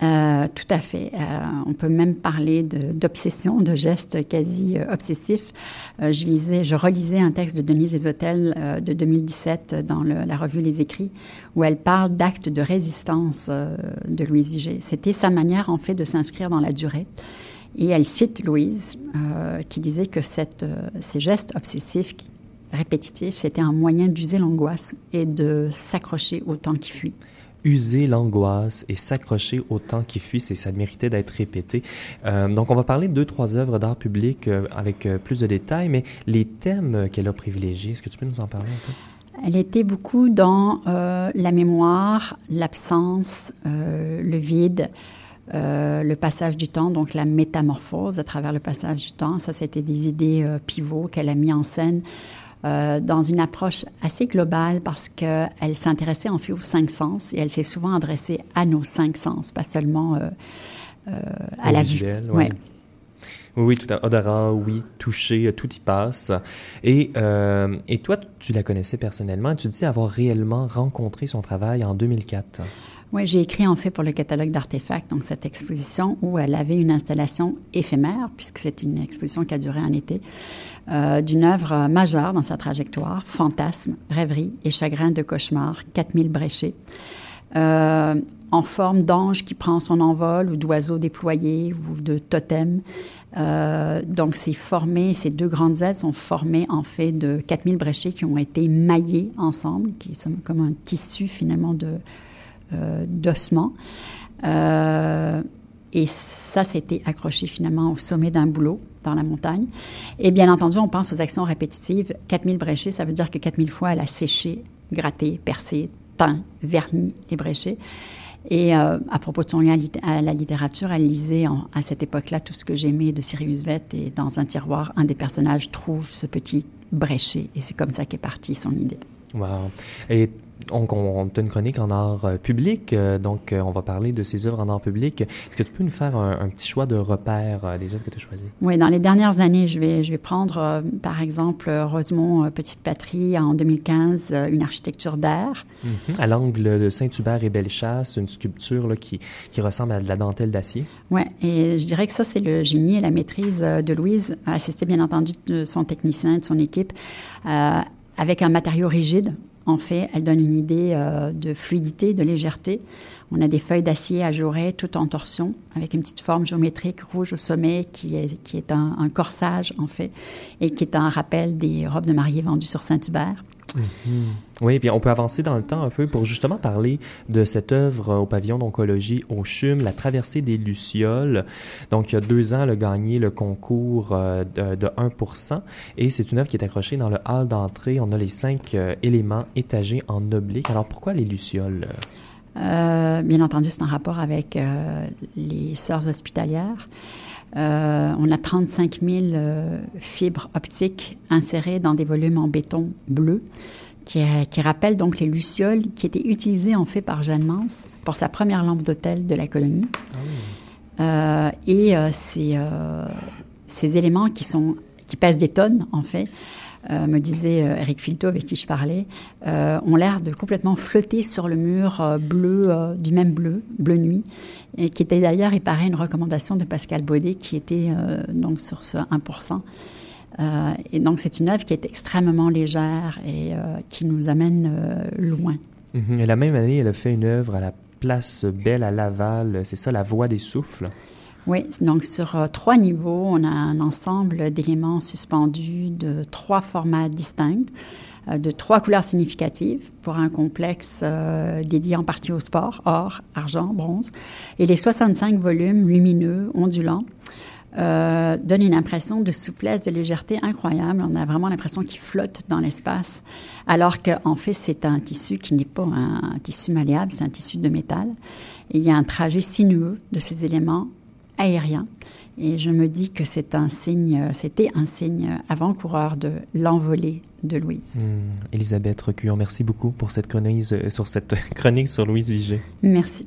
Euh, tout à fait. Euh, on peut même parler d'obsession, de, gestes quasi euh, je lisais, je relisais un texte de Denise Esotel de 2017 dans la revue Les Écrits, où elle parle d'actes de résistance de Louise Vigée. C'était sa manière, en fait, de s'inscrire dans la durée. Et elle cite Louise, qui disait que ces gestes obsessifs répétitifs, c'était un moyen d'user l'angoisse et de s'accrocher au temps qui fuit user l'angoisse et s'accrocher au temps qui fuit, et ça méritait d'être répété. Euh, donc, on va parler de deux, trois œuvres d'art public euh, avec euh, plus de détails, mais les thèmes qu'elle a privilégiés, est-ce que tu peux nous en parler un peu? Elle était beaucoup dans la mémoire, l'absence, le vide, le passage du temps, donc la métamorphose à travers le passage du temps. Ça, c'était des idées pivots qu'elle a mis en scène euh, dans une approche assez globale parce qu'elle s'intéressait en fait aux cinq sens et elle s'est souvent adressée à nos cinq sens, pas seulement euh, euh, à Au la visuel, vue. Oui. Ouais. Oui, tout à odorat, oui, toucher, tout y passe. Et, euh, et toi, tu la connaissais personnellement. Tu dis avoir réellement rencontré son travail en 2004. Oui, j'ai écrit en fait pour le catalogue d'artefacts, donc cette exposition où elle avait une installation éphémère, puisque c'est une exposition qui a duré un été, euh, d'une œuvre majeure dans sa trajectoire, fantasme, rêverie et chagrin de cauchemar, 4000 bréchés, euh, en forme d'ange qui prend son envol ou d'oiseau déployé ou de totem, Euh, donc, c'est formé, ces deux grandes ailes sont formées en fait de 4000 bréchets qui ont été maillés ensemble, qui sont comme un tissu finalement de, d'ossements. Euh, et ça, c'était accroché finalement au sommet d'un boulot dans la montagne. Et bien entendu, on pense aux actions répétitives. 4000 bréchets, ça veut dire que 4000 fois, elle a séché, gratté, percé, teint, verni les bréchets. Et euh, à propos de son lien à la littérature, elle lisait à cette époque-là tout ce que j'aimais de Sirius Vett. Et dans un tiroir, un des personnages trouve ce petit bréchet. Et c'est comme ça qu'est partie son idée. Wow. Et on, on, a une chronique en art euh, public, euh, donc euh, on va parler de ces œuvres en art public. Est-ce que tu peux nous faire un, petit choix de repères des œuvres que tu as choisies? Oui, dans les dernières années, je vais, je vais prendre par exemple Rosemont Petite Patrie en 2015, une architecture d'air. Mm-hmm. À l'angle de Saint-Hubert et Bellechasse, une sculpture là, qui, qui ressemble à de la dentelle d'acier. Oui, et je dirais que ça, c'est le génie et la maîtrise de Louise, assistée bien entendu de son technicien, de son équipe, avec un matériau rigide en fait, elle donne une idée euh, de fluidité, de légèreté. On a des feuilles d'acier ajourées, tout en torsion, avec une petite forme géométrique rouge au sommet qui est, qui est un, corsage, en fait, et qui est un rappel des robes de mariée vendues sur Saint-Hubert. Mhm. Oui, bien on peut avancer dans le temps un peu pour justement parler de cette œuvre au pavillon d'oncologie au CHUM, La traversée des Lucioles. Donc, il y a deux ans, elle a gagné le concours euh, de, 1% et c'est une œuvre qui est accrochée dans le hall d'entrée. On a les cinq euh, éléments étagés en oblique. Alors, pourquoi les Lucioles? Euh, bien entendu, c'est en rapport avec les sœurs hospitalières. On a 35 000 fibres optiques insérées dans des volumes en béton bleu qui, qui, rappelle donc les lucioles qui étaient utilisées en fait par Jeanne Mans pour sa première lampe d'hôtel de la colonie. Ah euh, et euh, ces, euh, ces, éléments qui, sont, qui pèsent des tonnes, en fait, me disait Eric Filto avec qui je parlais, ont l'air de complètement flotter sur le mur bleu, du même bleu, bleu nuit, et qui était d'ailleurs, il paraît, une recommandation de Pascal Baudet qui était donc sur ce 1%. Euh, et donc, c'est une œuvre qui est extrêmement légère et euh, qui nous amène euh, loin. Mhm. Et la même année, elle a fait une œuvre à la place Belle à Laval. C'est ça, La Voix des Souffles? Oui, donc sur trois niveaux, on a un ensemble d'éléments suspendus de trois formats distincts, de trois couleurs significatives pour un complexe dédié en partie au sport, or, argent, bronze, et les 65 volumes lumineux, ondulants, euh, donne une impression de souplesse, de légèreté incroyable. On a vraiment l'impression qu'il flotte dans l'espace, alors qu'en fait, c'est un tissu qui n'est pas un, tissu malléable, c'est un tissu de métal. Il y a un trajet sinueux de ces éléments aériens. Et je me dis que c'est un signe, c'était un signe avant-coureur de l'envolée de Louise. Hmm. Elisabeth Recure, merci beaucoup pour cette chronique, euh, sur cette [laughs] chronique sur Louise Vigée. Merci.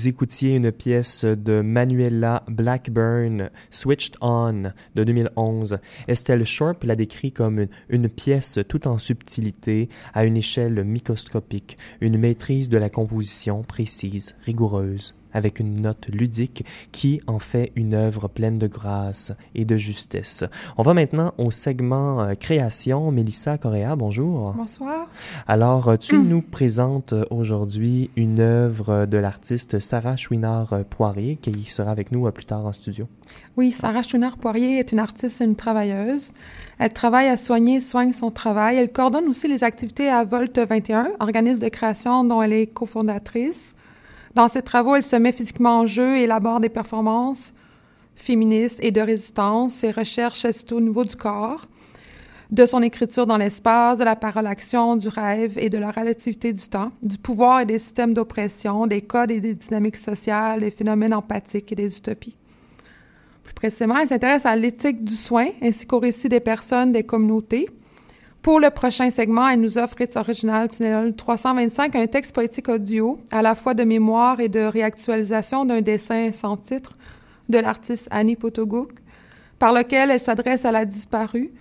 Vous écoutiez une pièce de Manuela Blackburn, Switched On, de 2011. Estelle Sharp la décrit comme une, une pièce tout en subtilité, à une échelle microscopique, une maîtrise de la composition précise, rigoureuse avec une note ludique qui en fait une œuvre pleine de grâce et de justesse. On va maintenant au segment euh, création. Mélissa Correa, bonjour. Bonsoir. Alors, euh, tu nous présentes aujourd'hui une œuvre de l'artiste Sarah Chouinard-Poirier qui sera avec nous euh, plus tard en studio. Oui, Sarah Chouinard-Poirier est une artiste et une travailleuse. Elle travaille à soigner soigne son travail. Elle coordonne aussi les activités à Volt 21, organisme de création dont elle est cofondatrice. Dans ses travaux, elle se met physiquement en jeu et élabore des performances féministes et de résistance. Ses recherches c'est au niveau du corps, de son écriture dans l'espace, de la parole-action, du rêve et de la relativité du temps, du pouvoir et des systèmes d'oppression, des codes et des dynamiques sociales, des phénomènes empathiques et des utopies. Plus précisément, elle s'intéresse à l'éthique du soin ainsi qu'au récit des personnes, des communautés, pour le prochain segment, elle nous offre Ritz Original Tinelol 325, un texte poétique audio, à la fois de mémoire et de réactualisation d'un dessin sans titre de l'artiste Annie Potogouk, par lequel elle s'adresse à la disparue,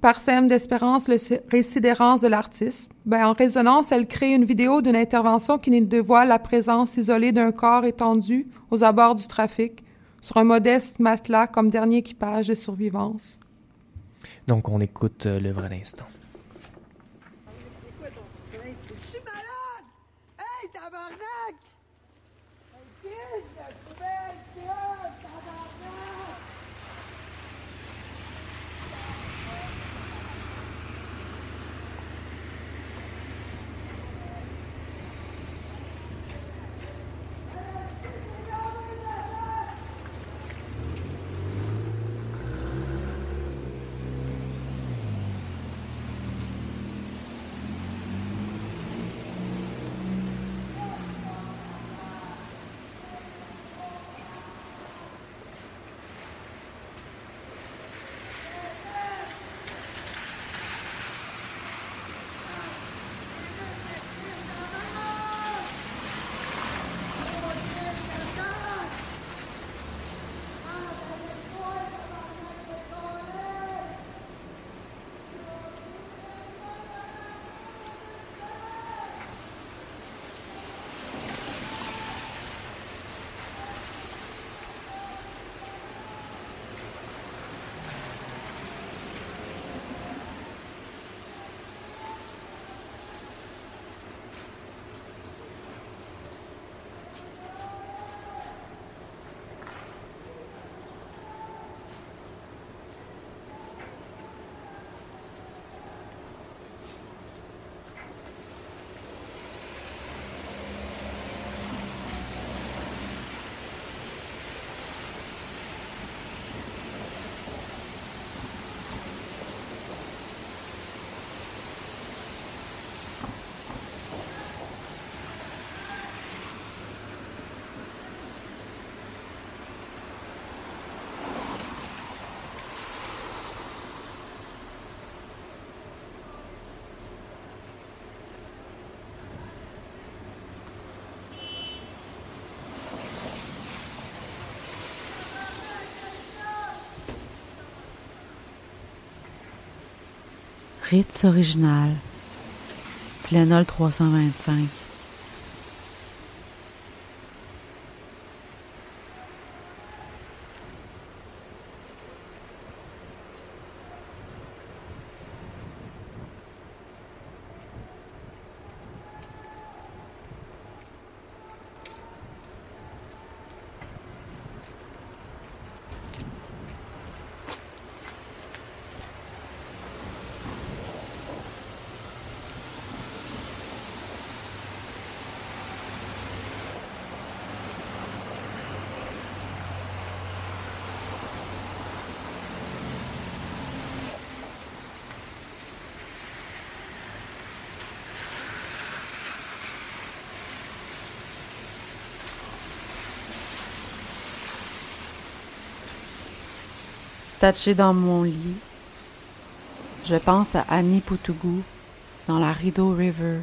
parsème d'espérance le récit de l'artiste. Ben, en résonance, elle crée une vidéo d'une intervention qui nous dévoile la présence isolée d'un corps étendu aux abords du trafic, sur un modeste matelas comme dernier équipage de survivance. Donc, on écoute euh, l'œuvre à l'instant. Ritz original. Tylenol 325. Attachée dans mon lit, je pense à Annie Poutougou dans la Rideau River.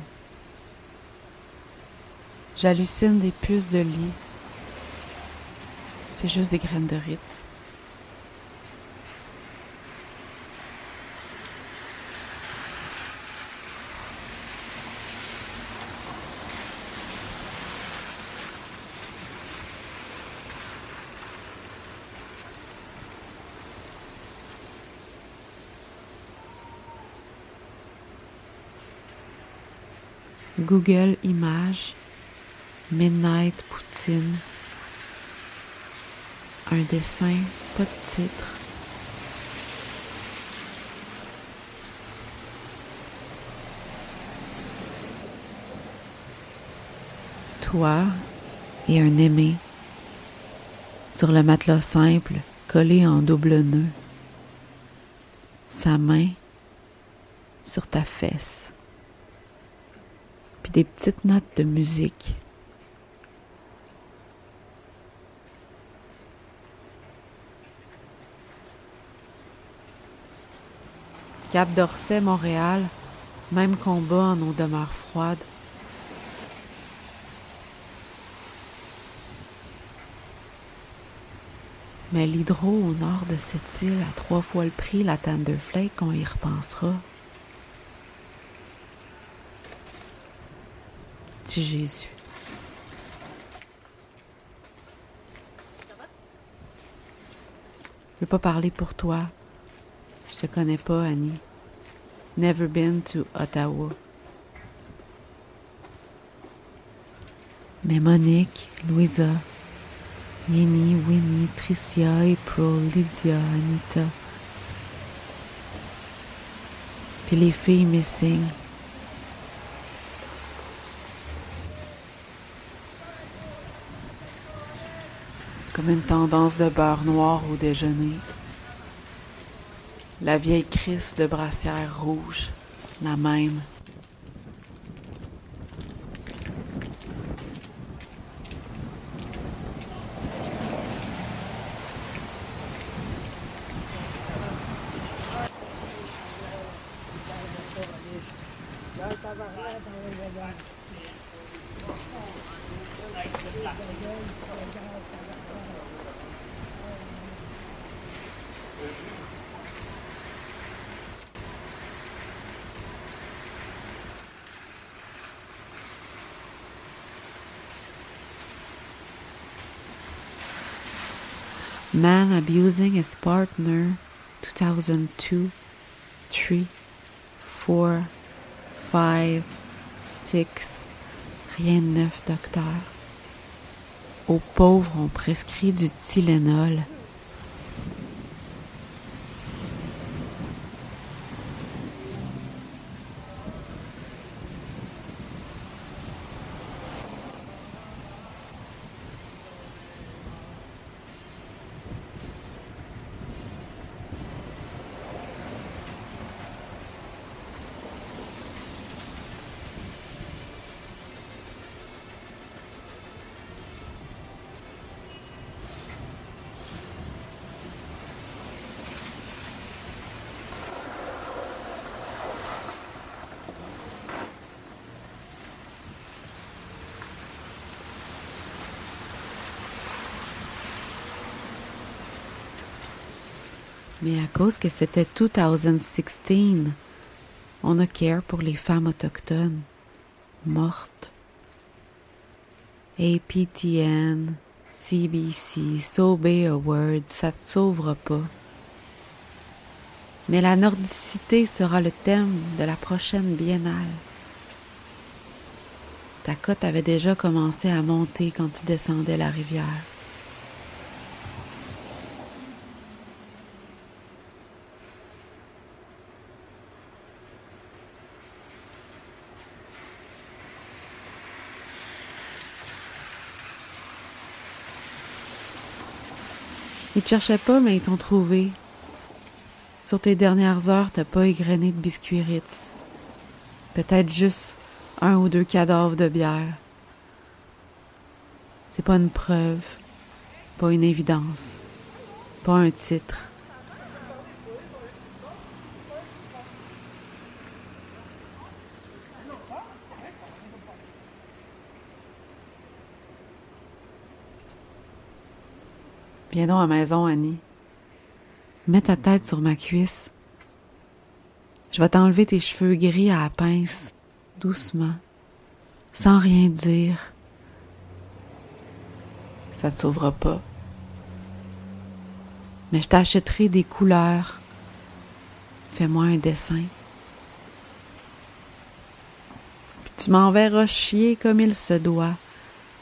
J'hallucine des puces de lit. C'est juste des graines de Ritz. Google Images, Midnight Poutine, un dessin, pas de titre. Toi et un aimé sur le matelas simple collé en double nœud. Sa main sur ta fesse des petites notes de musique. Cap d'Orsay, Montréal, même combat en eau demeure froide. Mais l'hydro au nord de cette île a trois fois le prix la Thunderflake, on y repensera. Je ne veux pas parler pour toi. Je te connais pas, Annie. Never been to Ottawa. Mais Monique, Louisa, Yenny, Winnie, Tricia, April, Lydia, Anita. Puis les filles missing. Comme une tendance de beurre noir au déjeuner. La vieille crise de brassière rouge, la même. Abusing his partner 2002 3 4 5 6 rien de neuf docteur. Aux pauvres on prescrit du Tylenol Mais à cause que c'était 2016, on a care pour les femmes autochtones mortes. APTN, CBC, SoBay Award, ça te sauvera pas. Mais la nordicité sera le thème de la prochaine biennale. Ta cote avait déjà commencé à monter quand tu descendais la rivière. Ils te cherchaient pas, mais ils t'ont trouvé. Sur tes dernières heures, t'as pas égrené de biscuits Ritz. Peut-être juste un ou deux cadavres de bière. C'est pas une preuve, pas une évidence, pas un titre. Viens donc à la maison, Annie. Mets ta tête sur ma cuisse. Je vais t'enlever tes cheveux gris à la pince, doucement, sans rien dire. Ça te sauvera pas. Mais je t'achèterai des couleurs. Fais-moi un dessin. Puis tu m'enverras chier comme il se doit,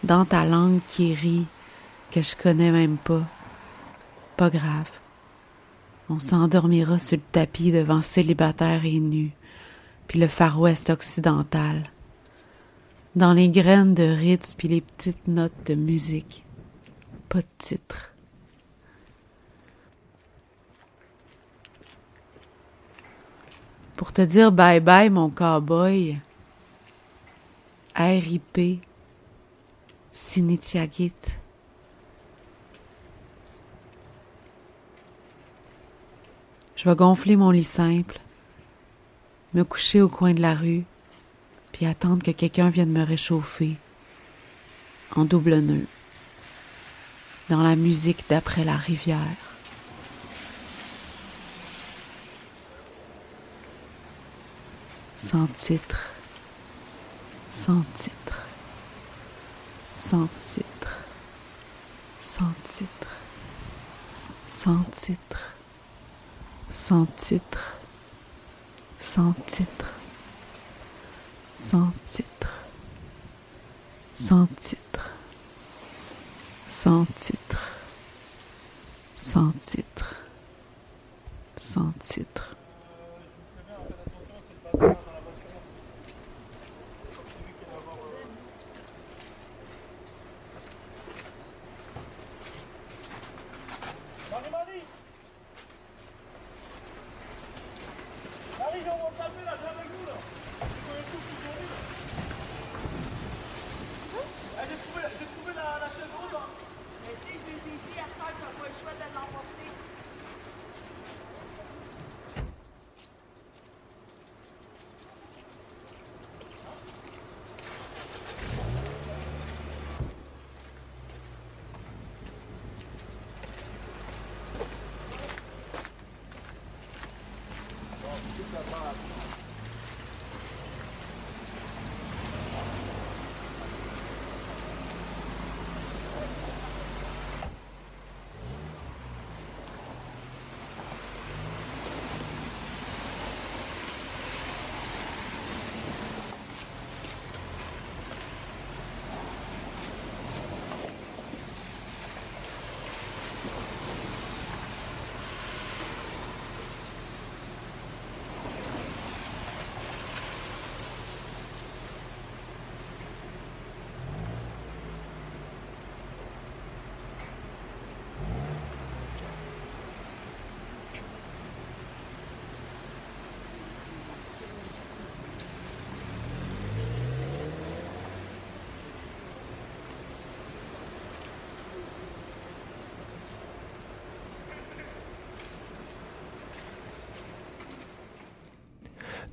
dans ta langue qui rit, que je connais même pas. Pas grave. On s'endormira sur le tapis devant célibataire et nu, puis le Far West occidental. Dans les graines de Ritz puis les petites notes de musique. Pas de titre. Pour te dire bye bye, mon cowboy. R.I.P. Sinitiagit. Je vais gonfler mon lit simple, me coucher au coin de la rue, puis attendre que quelqu'un vienne me réchauffer en double nœud, dans la musique d'après la rivière. Sans titre, sans titre, sans titre, sans titre, sans titre sans titre, sans titre, sans titre, sans titre, sans titre, sans titre, sans titre.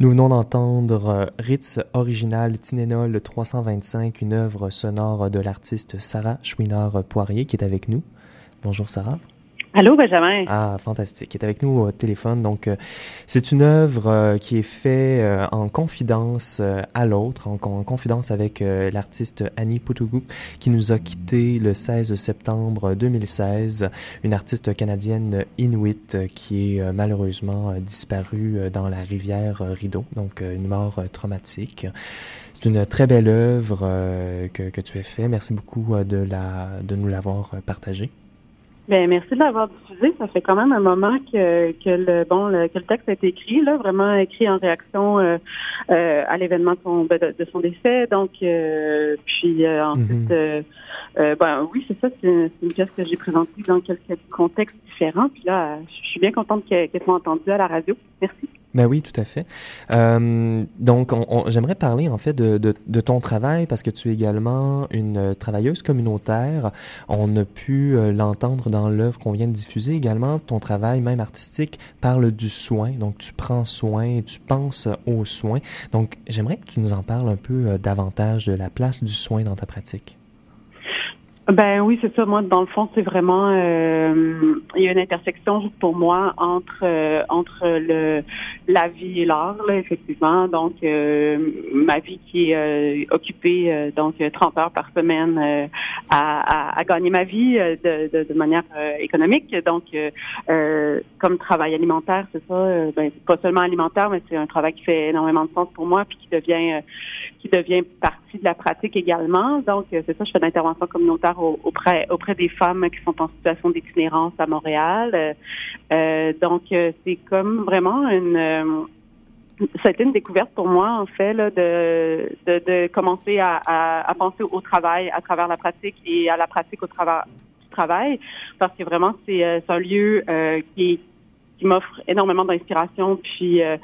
Nous venons d'entendre euh, Ritz original Tinénol 325, une œuvre sonore de l'artiste Sarah Chouinard-Poirier qui est avec nous. Bonjour Sarah. Allô, Benjamin? Ah, fantastique. Il est avec nous au téléphone. Donc, euh, c'est une œuvre euh, qui est faite euh, en confidence à l'autre, en, confidence avec l'artiste Annie Poutougou, qui nous a quitté le 16 septembre 2016. Une artiste canadienne inuit qui est malheureusement disparue dans la rivière Rideau. Donc, une mort traumatique. C'est une très belle œuvre que, que, tu as fait. Merci beaucoup de, la, de nous l'avoir partagée. Ben merci de l'avoir diffusé. Ça fait quand même un moment que, que le bon que le texte a été écrit là, vraiment écrit en réaction euh, euh, à l'événement de son ben, de, son décès. Donc euh, puis ensuite, mhm. ben oui c'est ça, c'est une pièce que j'ai présentée dans quelques contextes différents. Puis là, je suis bien contente qu'elle soit entendue à la radio. Merci. Ben oui, tout à fait. Euh, donc, j'aimerais parler en fait de, ton travail parce que tu es également une travailleuse communautaire. On a pu euh, l'entendre dans l'œuvre qu'on vient de diffuser également. Ton travail, même artistique, parle du soin. Donc, tu prends soin tu penses aux soins. Donc, j'aimerais que tu nous en parles un peu euh, davantage de la place du soin dans ta pratique. Ben oui, c'est ça. Moi, dans le fond, c'est vraiment euh, il y a une intersection pour moi entre euh, entre le la vie et l'art, effectivement. Donc euh, ma vie qui est occupée donc 30 heures par semaine à, à, à, gagner ma vie de, de, de manière économique. Donc comme travail alimentaire, c'est ça. ben pas seulement alimentaire, mais c'est un travail qui fait énormément de sens pour moi, puis qui devient qui devient partie de la pratique également. Donc, euh, c'est ça, je fais de l'intervention communautaire auprès, auprès des femmes qui sont en situation d'itinérance à Montréal. Euh, euh donc, euh, c'est comme vraiment une... ça a été une découverte pour moi, en fait, de, de, commencer à, à, penser au travail à travers la pratique et à la pratique au travers du travail, parce que vraiment, c'est un lieu qui est qui m'offre énormément d'inspiration puis euh,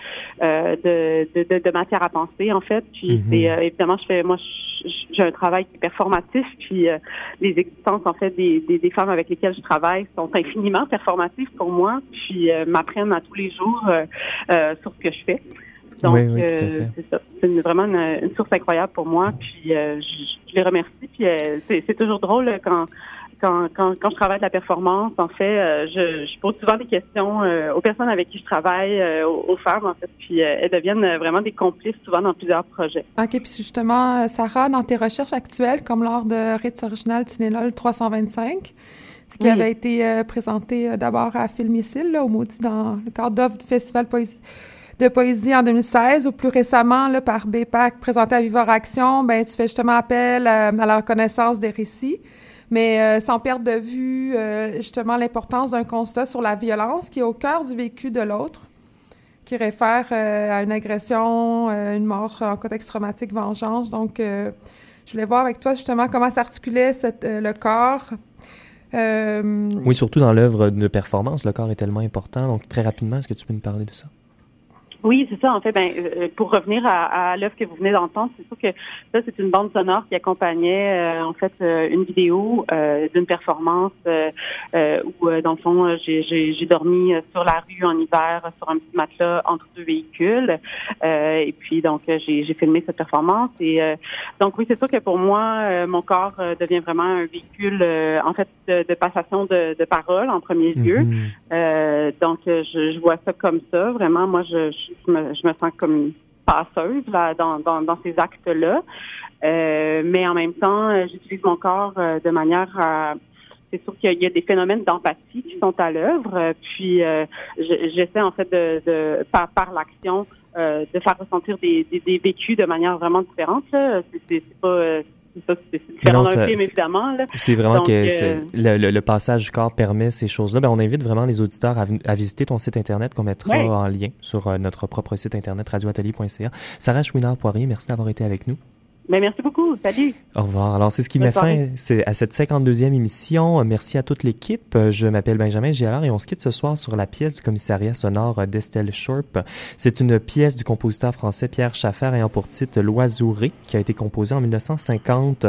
euh, de, de, de, matière à penser en fait. Puis mhm. c'est euh, évidemment je fais moi j'ai un travail performatif puis les existences en fait des, des, des, femmes avec lesquelles je travaille sont infiniment performatives pour moi puis m'apprennent à tous les jours sur ce que je fais. Donc c'est ça. C'est vraiment une, source incroyable pour moi puis je, je, les remercie puis c'est toujours drôle quand quand, quand, quand je travaille de la performance, en fait, euh, je, je, pose souvent des questions euh, aux personnes avec qui je travaille, euh, aux, femmes, en fait, puis elles deviennent vraiment des complices souvent dans plusieurs projets. OK, puis justement, Sarah, dans tes recherches actuelles, comme lors de Ritz Original Tinelol 325, qui avait été présenté d'abord à Filmicile, là, au Maudit, dans le cadre d'offre du Festival de poésie en 2016 ou plus récemment là, par BPAC présenté à Vivor Action, ben tu fais justement appel à la reconnaissance des récits mais euh, sans perdre de vue euh, justement l'importance d'un constat sur la violence qui est au cœur du vécu de l'autre, qui réfère euh, à une agression, une mort en contexte traumatique, vengeance. Donc, je voulais voir avec toi justement comment s'articulait le corps. Oui, surtout dans l'œuvre de performance, le corps est tellement important. Donc, très rapidement, est-ce que tu peux nous parler de ça? Oui, c'est ça. En fait, ben, euh, pour revenir à, à l'œuvre que vous venez d'entendre, c'est sûr que ça, c'est une bande sonore qui accompagnait euh, en fait euh, une vidéo d'une performance où, dans le fond, j'ai dormi sur la rue en hiver sur un petit matelas entre deux véhicules. et puis, donc, j'ai filmé cette performance. Et donc, oui, c'est sûr que pour moi, mon corps devient vraiment un véhicule, en fait, de, passation de, de parole en premier lieu. Mm-hmm. donc, je, je, vois ça comme ça. Vraiment, moi, je je je me sens comme passeuse dans, ces actes-là. Euh, mais en même temps, euh, j'utilise mon corps euh, de manière à c'est sûr qu'il y, a des phénomènes d'empathie qui sont à l'œuvre. Puis j'essaie en fait de, par, l'action de faire ressentir des, des, vécus de manière vraiment différente. C'est pas c'est différent d'un film, évidemment. C'est vraiment que euh, le, le, passage du corps permet ces choses-là. Ben, on invite vraiment les auditeurs à, à visiter ton site Internet qu'on mettra en lien sur euh, notre propre site Internet radioatelier.ca. Sarah Chouinard-Poirier, merci d'avoir été avec nous. Ben, merci beaucoup. Salut. Au revoir. Alors, c'est ce qui met fin à cette 52e émission. Merci à toute l'équipe. Je m'appelle Benjamin Gialard et on se quitte ce soir sur la pièce du commissariat sonore d'Estelle Shorp. C'est une pièce du compositeur français Pierre Schaffer ayant pour titre L'Oiseaurie qui a été composée en 1950.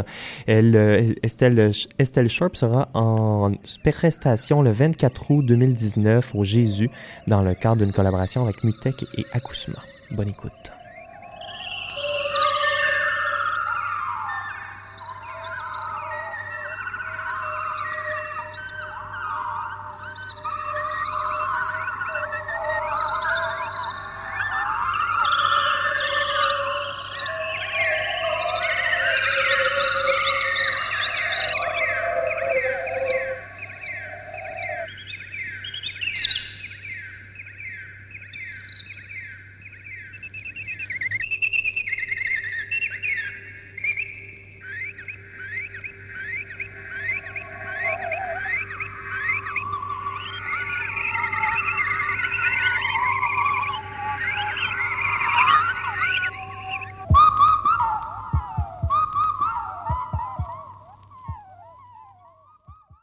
Elle, euh, Estelle, Estelle Shorp sera en prestation le 24 août 2019 au Jésus dans le cadre d'une collaboration avec Mutec et Acousma. Bonne écoute.